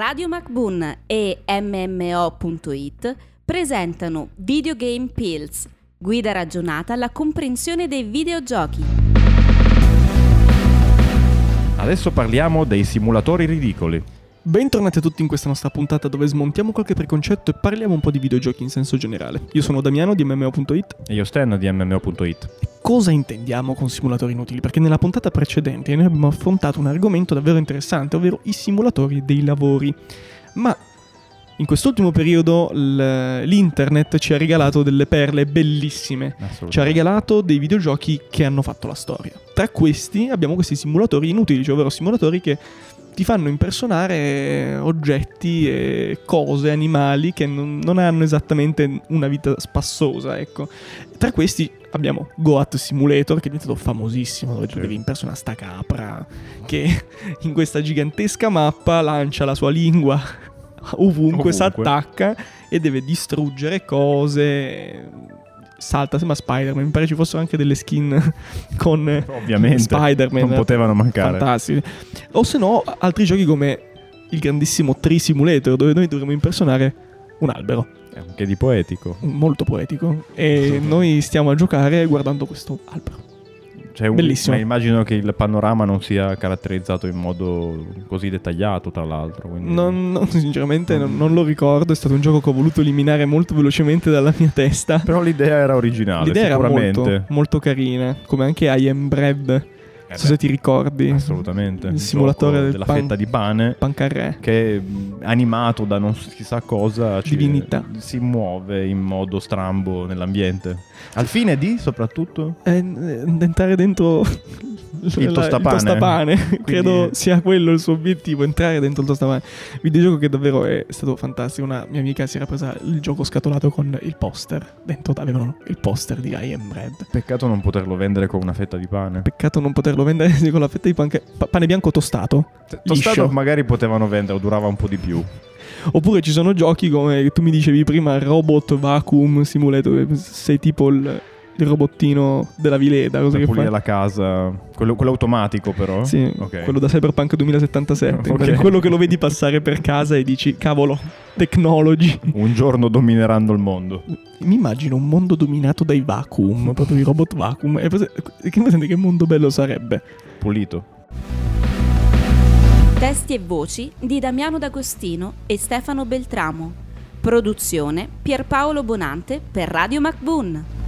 Radio MacBoon e MMO.it presentano Videogame Pills, guida ragionata alla comprensione dei videogiochi. Adesso parliamo dei simulatori ridicoli. Bentornati a tutti in questa nostra puntata dove smontiamo qualche preconcetto e parliamo un po' di videogiochi in senso generale. Io sono Damiano di MMO.it. E io Stan di MMO.it. Cosa intendiamo con simulatori inutili? Perché nella puntata precedente noi abbiamo affrontato un argomento davvero interessante, ovvero i simulatori dei lavori. Ma in quest'ultimo periodo l'internet ci ha regalato delle perle bellissime. Ci ha regalato dei videogiochi che hanno fatto la storia. Tra questi abbiamo questi simulatori inutili, cioè ovvero simulatori che ti fanno impersonare oggetti e cose, animali che non, non hanno esattamente una vita spassosa, ecco. Tra questi abbiamo Goat Simulator che è diventato famosissimo dove tu devi impersonare sta capra che in questa gigantesca mappa lancia la sua lingua ovunque, Ovunque. si attacca e deve distruggere cose salta sembra Spider-Man mi pare ci fossero anche delle skin con Ovviamente. Spider-Man Non potevano mancare. fantastici o se no altri giochi come il grandissimo Tree Simulator dove noi dovremmo impersonare un albero È anche di poetico. molto poetico e noi stiamo a giocare guardando questo albero Cioè, un- Bellissimo. Ma immagino che il panorama non sia caratterizzato in modo così dettagliato, tra l'altro. quindi- non, non- sinceramente non, non lo ricordo è stato un gioco che ho voluto eliminare molto velocemente dalla mia testa Però l'idea era originale, l'idea era sicuramente. molto, molto carina come anche I Am Bread Eh so se ti ricordi Assolutamente. il simulatore della pan- fetta di pane. Pancarré Che animato da non si sa cosa ci- Divinità. si muove in modo strambo nell'ambiente. Al fine di, soprattutto, Eh, eh, entrare dentro la- tostapane. tostapane. credo Quindi- sia quello il suo obiettivo entrare dentro il tostapane videogioco che davvero è stato fantastico una mia amica si era presa il gioco scatolato con il poster dentro avevano il poster di I Am Bread peccato non poterlo vendere con una fetta di pane. peccato non poterlo vendere con la fetta di panca- pa- pane bianco tostato Tostato liscio. magari potevano vendere, durava un po' di più. oppure ci sono giochi come tu mi dicevi prima Robot Vacuum Simulator sei tipo il, il robottino della Vileda cosa Per che pulire fai la casa, quello, quello automatico però. Sì, Ok. quello da Cyberpunk 2077. Ok. Quello che lo vedi passare per casa e dici, cavolo, technology. Un giorno domineranno il mondo. Mi immagino un mondo dominato dai vacuum, proprio i robot vacuum. E che mondo bello sarebbe? Pulito. Testi e voci di Damiano D'Agostino e Stefano Beltramo. Produzione Pierpaolo Bonante per Radio MacBoon.